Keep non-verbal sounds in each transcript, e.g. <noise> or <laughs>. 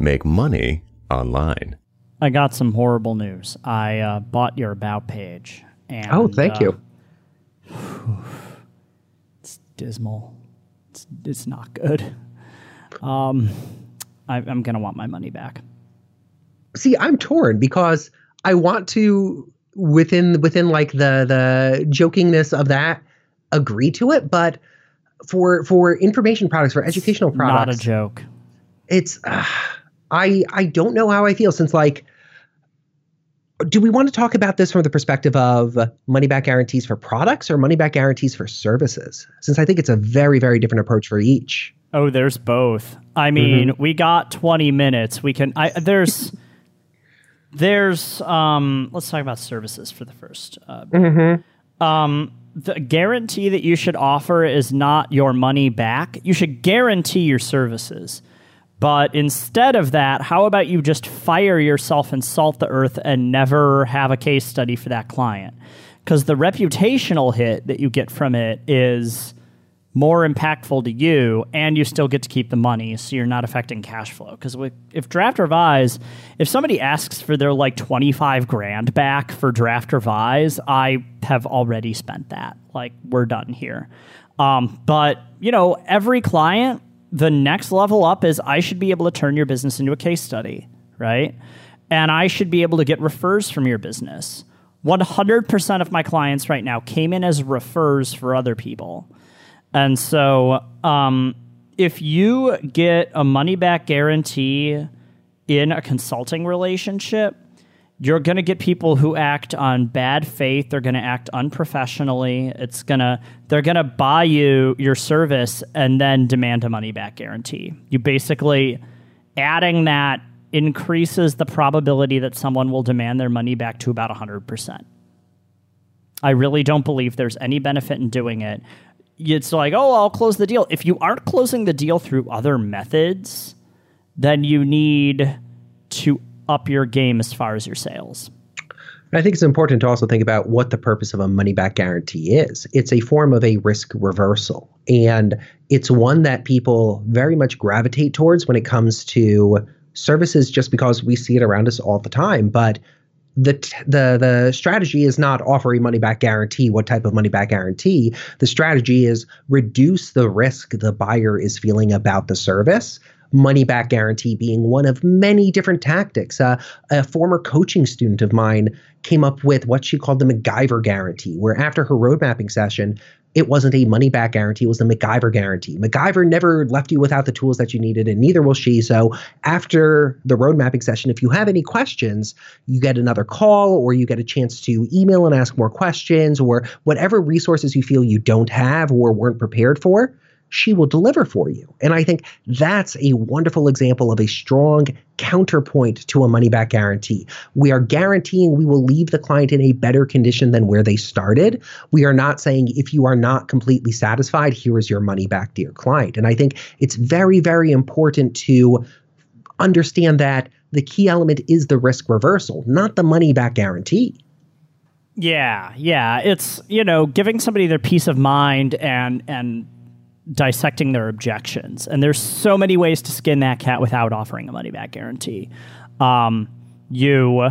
make money online. I got some horrible news. I uh, bought your about page. And, oh, thank uh, you. <sighs> It's dismal. It's, it's not good. Um, I, I'm going to want my money back. See, I'm torn because I want to within within like the the jokingness of that agree to it, but for for information products for educational products, Not a joke. it's uh, I I don't know how I feel since like do we want to talk about this from the perspective of money back guarantees for products or money back guarantees for services? Since I think it's a very very different approach for each. Oh, there's both. I mean, we got 20 minutes. We can. I there's there's um. Let's talk about services for the first. Uh, Um, the guarantee that you should offer is not your money back. You should guarantee your services. But instead of that, how about you just fire yourself and salt the earth and never have a case study for that client? Because the reputational hit that you get from it is more impactful to you and you still get to keep the money so you're not affecting cash flow. Because if draft revise if somebody asks for their like 25 grand back for draft revise i have already spent that. Like we're done here. Um, but you know every client the next level up is i should be able to turn your business into a case study right? And i should be able to get refers from your business. 100% of my clients right now came in as refers for other people. And so, um, if you get a money back guarantee in a consulting relationship, you're going to get people who act on bad faith. They're going to act unprofessionally. It's going to they're going to buy you your service and then demand a money back guarantee. You basically adding that increases the probability that someone will demand their money back to about 100%. I really don't believe there's any benefit in doing it it's like, oh, I'll close the deal. If you aren't closing the deal through other methods, then you need to up your game as far as your sales. I think it's important to also think about what the purpose of a money back guarantee is. It's a form of a risk reversal, and it's one that people very much gravitate towards when it comes to services just because we see it around us all the time. But the the the strategy is not offer a money back guarantee. What type of money back guarantee? The strategy is reduce the risk the buyer is feeling about the service. Money back guarantee being one of many different tactics. Uh, a former coaching student of mine came up with what she called the MacGyver guarantee, where after her road mapping session, it wasn't a money back guarantee, it was the MacGyver guarantee. MacGyver never left you without the tools that you needed, and neither will she. So after the road mapping session, if you have any questions, you get another call or you get a chance to email and ask more questions or whatever resources you feel you don't have or weren't prepared for she will deliver for you. And I think that's a wonderful example of a strong counterpoint to a money back guarantee. We are guaranteeing we will leave the client in a better condition than where they started. We are not saying if you are not completely satisfied, here is your money back, dear client. And I think it's very, very important to understand that the key element is the risk reversal, not the money back guarantee. Yeah, yeah, it's you know giving somebody their peace of mind and and dissecting their objections. And there's so many ways to skin that cat without offering a money back guarantee. Um, you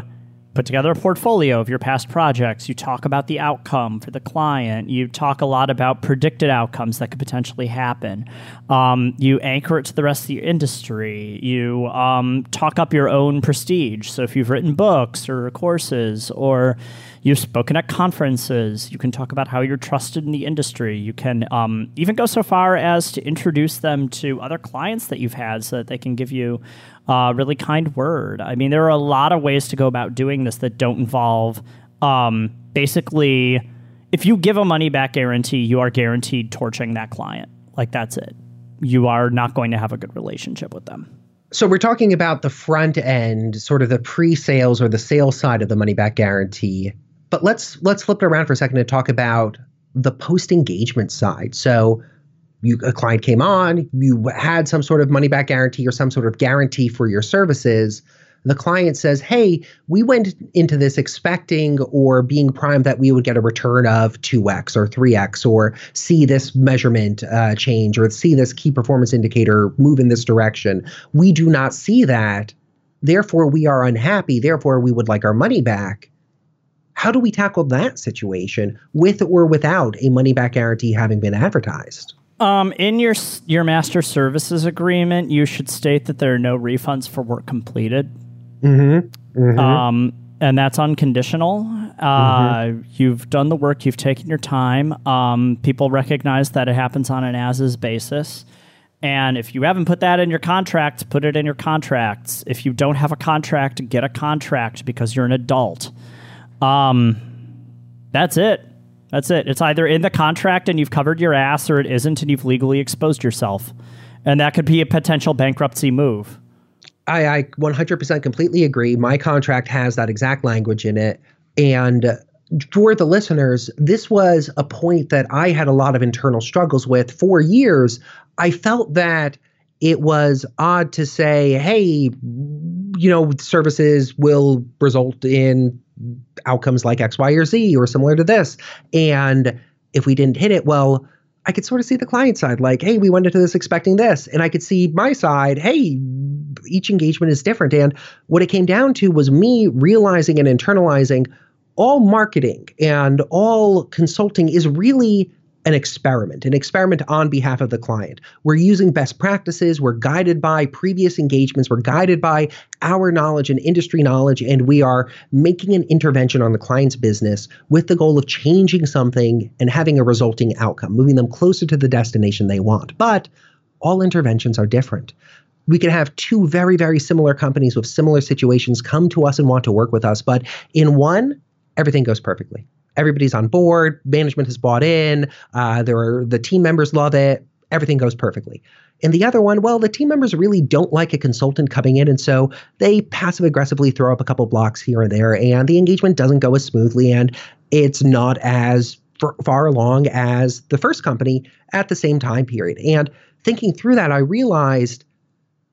put together a portfolio of your past projects. You talk about the outcome for the client. You talk a lot about predicted outcomes that could potentially happen. Um, you anchor it to the rest of the industry. You um, talk up your own prestige. So if you've written books or courses or You've spoken at conferences. You can talk about how you're trusted in the industry. You can um, even go so far as to introduce them to other clients that you've had so that they can give you a really kind word. I mean, there are a lot of ways to go about doing this that don't involve um, basically, if you give a money back guarantee, you are guaranteed torching that client. Like, that's it. You are not going to have a good relationship with them. So we're talking about the front end, sort of the pre-sales or the sales side of the money back guarantee. But let's let's flip it around for a second and talk about the post engagement side. So you a client came on, you had some sort of money back guarantee or some sort of guarantee for your services. the client says, Hey, we went into this expecting or being primed that we would get a return of 2x or 3x or see this measurement uh, change or see this key performance indicator move in this direction. We do not see that. Therefore, we are unhappy. Therefore, we would like our money back. How do we tackle that situation with or without a money back guarantee having been advertised? Um, in your your master services agreement, you should state that there are no refunds for work completed. Mm-hmm. Mm-hmm. Um, and that's unconditional. Uh, mm-hmm. You've done the work. You've taken your time. Um, people recognize that it happens on an as-is basis. And if you haven't put that in your contracts, put it in your contracts. If you don't have a contract, get a contract because you're an adult. Um, that's it. That's it. It's either in the contract and you've covered your ass, or it isn't and you've legally exposed yourself. And that could be a potential bankruptcy move. I, I 100% completely agree. My contract has that exact language in it. And for the listeners, this was a point that I had a lot of internal struggles with for years. I felt that it was odd to say, hey, you know, services will result in outcomes like X, Y, or Z or similar to this. And if we didn't hit it, well, I could sort of see the client side, like, hey, we went into this expecting this. And I could see my side, hey, each engagement is different. And what it came down to was me realizing and internalizing all marketing and all consulting is really an experiment, an experiment on behalf of the client. We're using best practices, we're guided by previous engagements, we're guided by our knowledge and industry knowledge, and we are making an intervention on the client's business with the goal of changing something and having a resulting outcome, moving them closer to the destination they want. But all interventions are different we could have two very, very similar companies with similar situations come to us and want to work with us. But in one, everything goes perfectly everybody's on board, management has bought in, uh, there are the team members love it, everything goes perfectly. And the other one, well, the team members really don't like a consultant coming in, and so they passive aggressively throw up a couple blocks here and there, and the engagement doesn't go as smoothly, and it's not as far along as the first company at the same time period. And thinking through that, I realized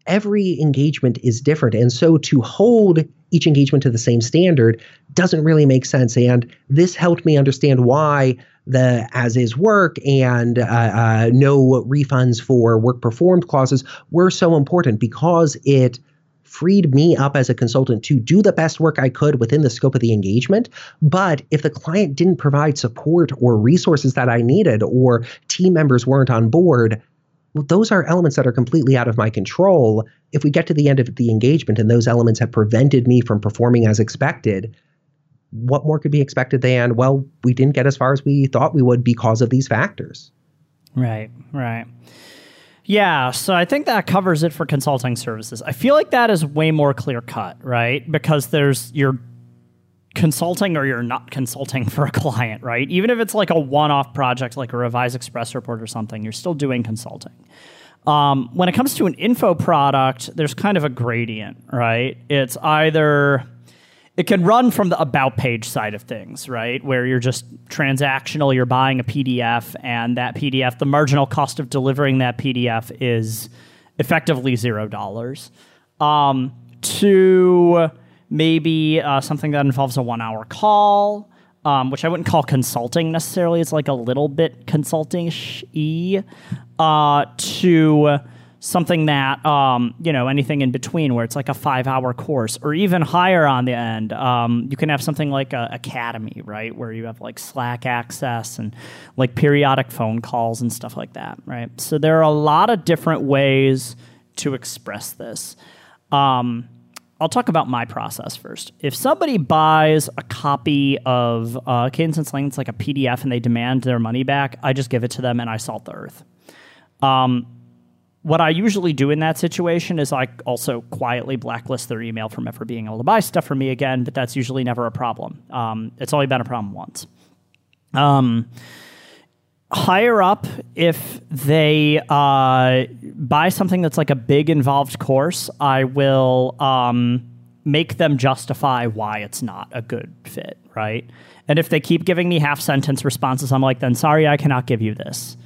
every engagement is different. And so to hold each engagement to the same standard doesn't really make sense. And this helped me understand why the as is work and uh, uh, no refunds for work performed clauses were so important because it freed me up as a consultant to do the best work I could within the scope of the engagement. But if the client didn't provide support or resources that I needed, or team members weren't on board, well, those are elements that are completely out of my control. If we get to the end of the engagement and those elements have prevented me from performing as expected, what more could be expected than, well, we didn't get as far as we thought we would because of these factors? Right, right. Yeah, so I think that covers it for consulting services. I feel like that is way more clear cut, right? Because there's you're consulting or you're not consulting <laughs> for a client, right? Even if it's like a one off project like a Revise Express report or something, you're still doing consulting. Um, when it comes to an info product, there's kind of a gradient, right? It's either it can run from the about page side of things, right? Where you're just transactional, you're buying a PDF, and that PDF, the marginal cost of delivering that PDF is effectively zero dollars. Um, to maybe uh, something that involves a one hour call, um, which I wouldn't call consulting necessarily. It's like a little bit consulting y, uh, to something that, um, you know, anything in between where it's like a five hour course or even higher on the end. Um, you can have something like a academy, right? Where you have like Slack access and like periodic phone calls and stuff like that, right? So there are a lot of different ways to express this. Um, I'll talk about my process first. If somebody buys a copy of uh, Cadence and Slang, it's like a PDF, and they demand their money back, I just give it to them and I salt the earth. Um, what I usually do in that situation is I also quietly blacklist their email from ever being able to buy stuff from me again, but that's usually never a problem. Um, it's only been a problem once. Um, higher up if they uh, buy something that's like a big involved course i will um, make them justify why it's not a good fit right and if they keep giving me half sentence responses i'm like then sorry i cannot give you this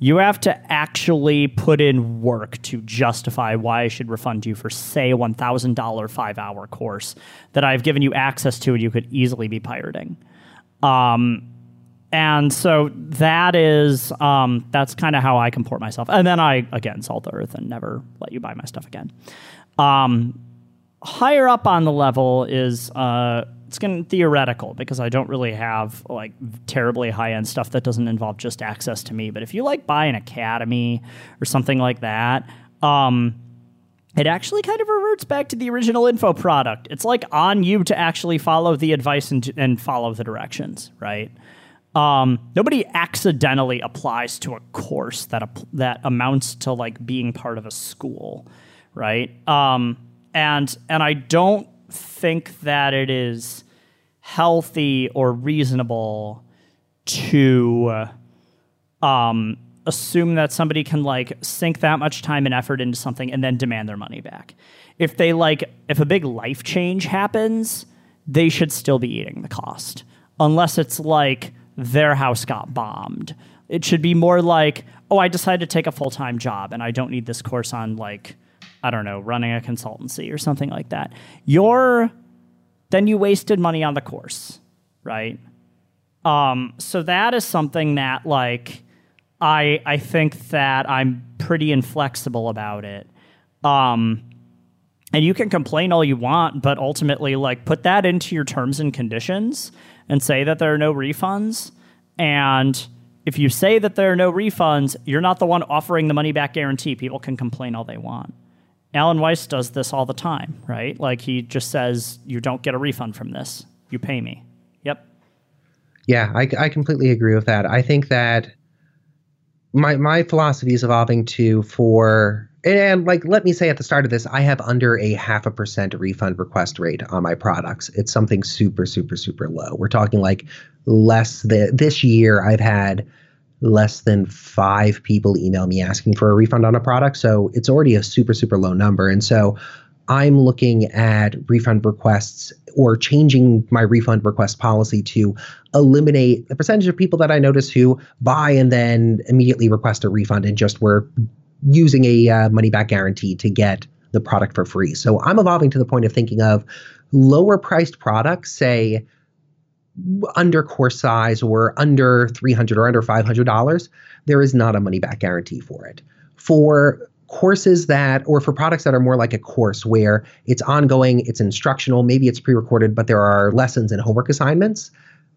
you have to actually put in work to justify why I should refund you for, say, a $1,000 five hour course that I've given you access to and you could easily be pirating. Um, and so that is um, that's kind of how I comport myself. And then I again salt the earth and never let you buy my stuff again. Um, higher up on the level is uh, it's going theoretical because I don't really have like terribly high end stuff that doesn't involve just access to me. But if you like buy an academy or something like that, um, it actually kind of reverts back to the original info product. It's like on you to actually follow the advice and, and follow the directions, right? Um, nobody accidentally applies to a course that that amounts to like being part of a school, right? Um, and and I don't think that it is healthy or reasonable to um, assume that somebody can like sink that much time and effort into something and then demand their money back. If they like, if a big life change happens, they should still be eating the cost, unless it's like their house got bombed. It should be more like, oh, I decided to take a full time job and I don't need this course on like, I don't know, running a consultancy or something like that. You're then you wasted money on the course, right? Um, so that is something that like I I think that I'm pretty inflexible about it. Um, and you can complain all you want, but ultimately, like, put that into your terms and conditions and say that there are no refunds. And if you say that there are no refunds, you're not the one offering the money back guarantee. People can complain all they want. Alan Weiss does this all the time, right? Like he just says, you don't get a refund from this. You pay me. Yep. Yeah, I, I completely agree with that. I think that my my philosophy is evolving to for and like let me say at the start of this i have under a half a percent refund request rate on my products. It's something super super super low. We're talking like less than this year i've had less than five people email me asking for a refund on a product. So it's already a super super low number. And so i'm looking at refund requests or changing my refund request policy to eliminate the percentage of people that I notice who buy and then immediately request a refund and just were using a uh, money back guarantee to get the product for free. So I'm evolving to the point of thinking of lower priced products, say under course size or under 300 or under $500, there is not a money back guarantee for it. For courses that or for products that are more like a course where it's ongoing it's instructional maybe it's pre-recorded but there are lessons and homework assignments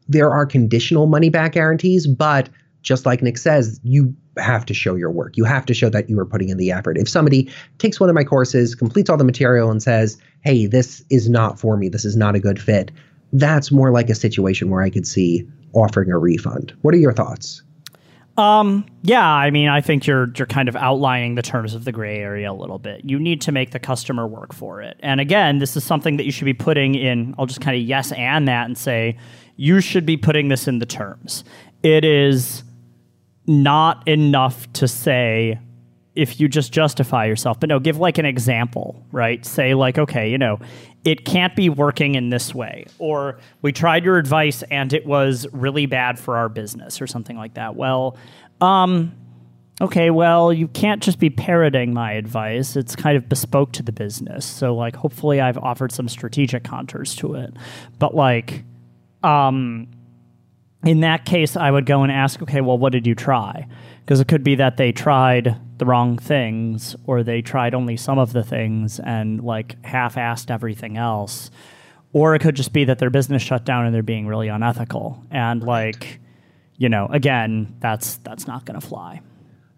there are conditional money back guarantees but just like nick says you have to show your work you have to show that you are putting in the effort if somebody takes one of my courses completes all the material and says hey this is not for me this is not a good fit that's more like a situation where i could see offering a refund what are your thoughts um, yeah, I mean, I think you're you're kind of outlining the terms of the gray area a little bit. You need to make the customer work for it. And again, this is something that you should be putting in. I'll just kind of yes and that and say you should be putting this in the terms. It is not enough to say if you just justify yourself, but no, give like an example, right? Say like, okay, you know, it can't be working in this way or we tried your advice and it was really bad for our business or something like that. Well um, okay well you can't just be parroting my advice. It's kind of bespoke to the business. So like hopefully i've offered some strategic contours to it. But like um, in that case i would go and ask okay well what did you try? Because it could be that they tried the wrong things or they tried only some of the things and like half-assed everything else. Or it could just be that their business shut down and they're being really unethical. And like you know again that's that's not going to fly.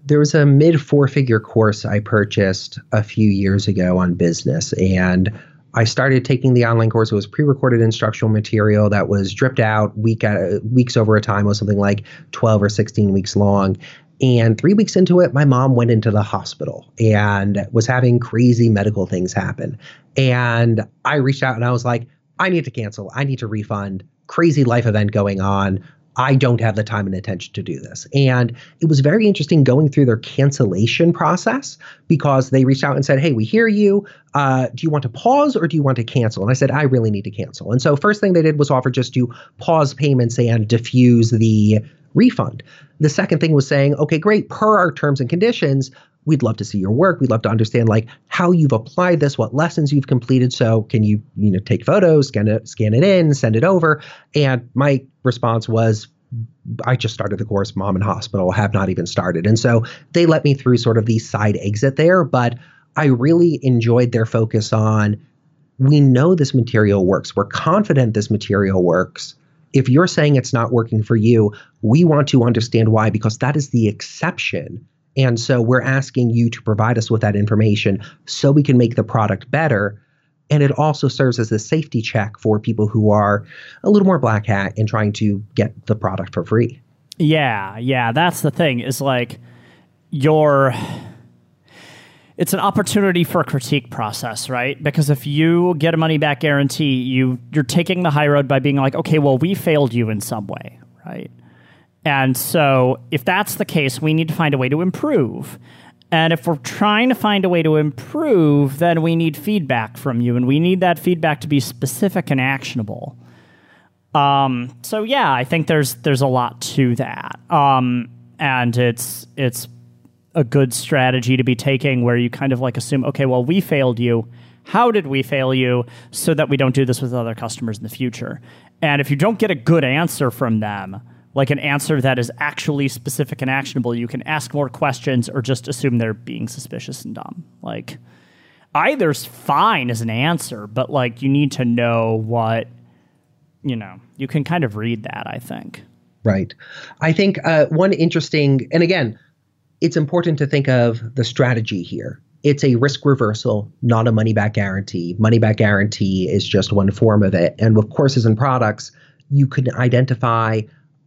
There was a mid four figure course i purchased a few years ago on business and I started taking the online course. It was pre-recorded instructional material that was dripped out week at, weeks over a time. Was something like 12 or 16 weeks long. And three weeks into it, my mom went into the hospital and was having crazy medical things happen. And I reached out and I was like, I need to cancel. I need to refund. Crazy life event going on. I don't have the time and attention to do this. And it was very interesting going through their cancellation process because they reached out and said, Hey, we hear you. Uh, do you want to pause or do you want to cancel? And I said, I really need to cancel. And so, first thing they did was offer just to pause payments and diffuse the refund. The second thing was saying, okay, great, per our terms and conditions, we'd love to see your work. We'd love to understand like how you've applied this, what lessons you've completed. So can you, you know, take photos, scan it, scan it in, send it over? And my response was, I just started the course, mom and hospital, have not even started. And so they let me through sort of the side exit there, but I really enjoyed their focus on we know this material works. We're confident this material works. If you're saying it's not working for you, we want to understand why because that is the exception. And so we're asking you to provide us with that information so we can make the product better. And it also serves as a safety check for people who are a little more black hat and trying to get the product for free. Yeah, yeah, that's the thing is like your it's an opportunity for a critique process, right? Because if you get a money back guarantee, you you're taking the high road by being like, okay, well, we failed you in some way, right? And so if that's the case, we need to find a way to improve. And if we're trying to find a way to improve, then we need feedback from you, and we need that feedback to be specific and actionable. Um, so yeah, I think there's there's a lot to that, um, and it's it's a good strategy to be taking where you kind of like assume, okay, well, we failed you. How did we fail you so that we don't do this with other customers in the future? And if you don't get a good answer from them, like an answer that is actually specific and actionable, you can ask more questions or just assume they're being suspicious and dumb. Like either's fine as an answer, but like you need to know what, you know, you can kind of read that, I think. Right. I think uh, one interesting, and again, it's important to think of the strategy here. It's a risk reversal, not a money back guarantee. Money back guarantee is just one form of it. And with courses and products, you can identify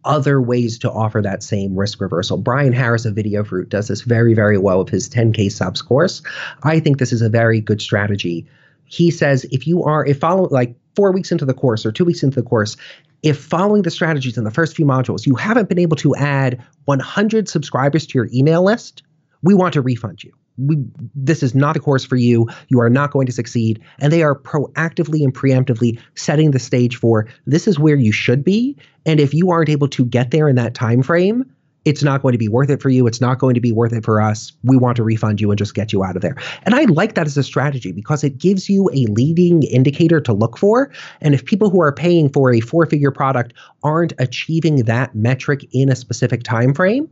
other ways to offer that same risk reversal. Bryan Harris of Video Fruit does this very, very well with his 10K subs course. I think this is a very good strategy. He says if you are, if follow like four weeks into the course or two weeks into the course, if following the strategies in the first few modules, you haven't been able to add 100 subscribers to your email list, we want to refund you. We, this is not a course for you. You are not going to succeed. And they are proactively and preemptively setting the stage for this is where you should be. And if you aren't able to get there in that time frame, it's not going to be worth it for you. It's not going to be worth it for us. We want to refund you and just get you out of there. And I like that as a strategy because it gives you a leading indicator to look for. And if people who are paying for a four-figure product aren't achieving that metric in a specific time frame,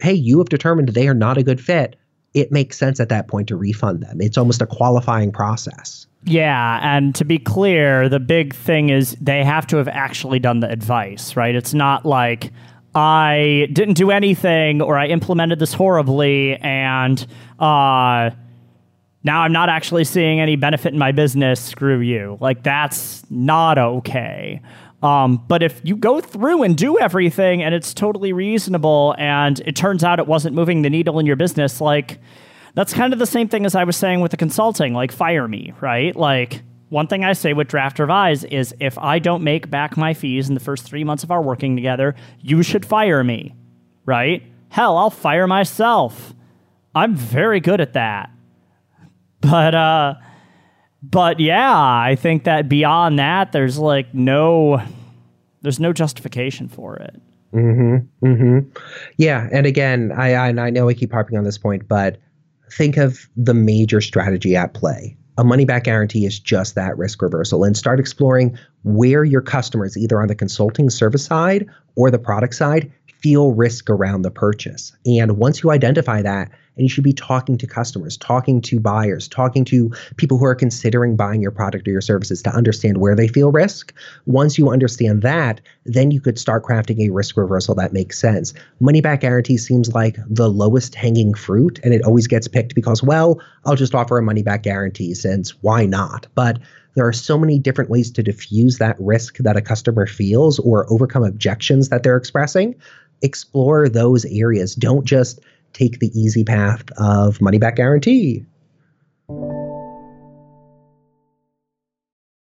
hey, you have determined they are not a good fit. It makes sense at that point to refund them. It's almost a qualifying process. Yeah, and to be clear, the big thing is they have to have actually done the advice, right? It's not like I didn't do anything or I implemented this horribly and uh, now I'm not actually seeing any benefit in my business. Screw you. Like, that's not okay. Um, but if you go through and do everything and it's totally reasonable and it turns out it wasn't moving the needle in your business, like, that's kind of the same thing as I was saying with the consulting, like, fire me, right? Like, one thing I say with Draft Revise is if I don't make back my fees in the first three months of our working together, you should fire me, right? Hell, I'll fire myself. I'm very good at that. But, uh, but yeah, I think that beyond that, there's like no, there's no justification for it. Mm-hmm. Mm-hmm. Yeah, and again, I, I I know I keep harping on this point, but think of the major strategy at play a money back guarantee is just that risk reversal and start exploring where your customers, either on the consulting service side or the product side, feel risk around the purchase. And once you identify that, and you should be talking to customers, talking to buyers, talking to people who are considering buying your product or your services to understand where they feel risk. Once you understand that, then you could start crafting a risk reversal that makes sense. Money back guarantee seems like the lowest hanging fruit, and it always gets picked because, well, I'll just offer a money back guarantee since why not? But there are so many different ways to diffuse that risk that a customer feels or overcome objections that they're expressing explore those areas. Don't just take the easy path of money back guarantee.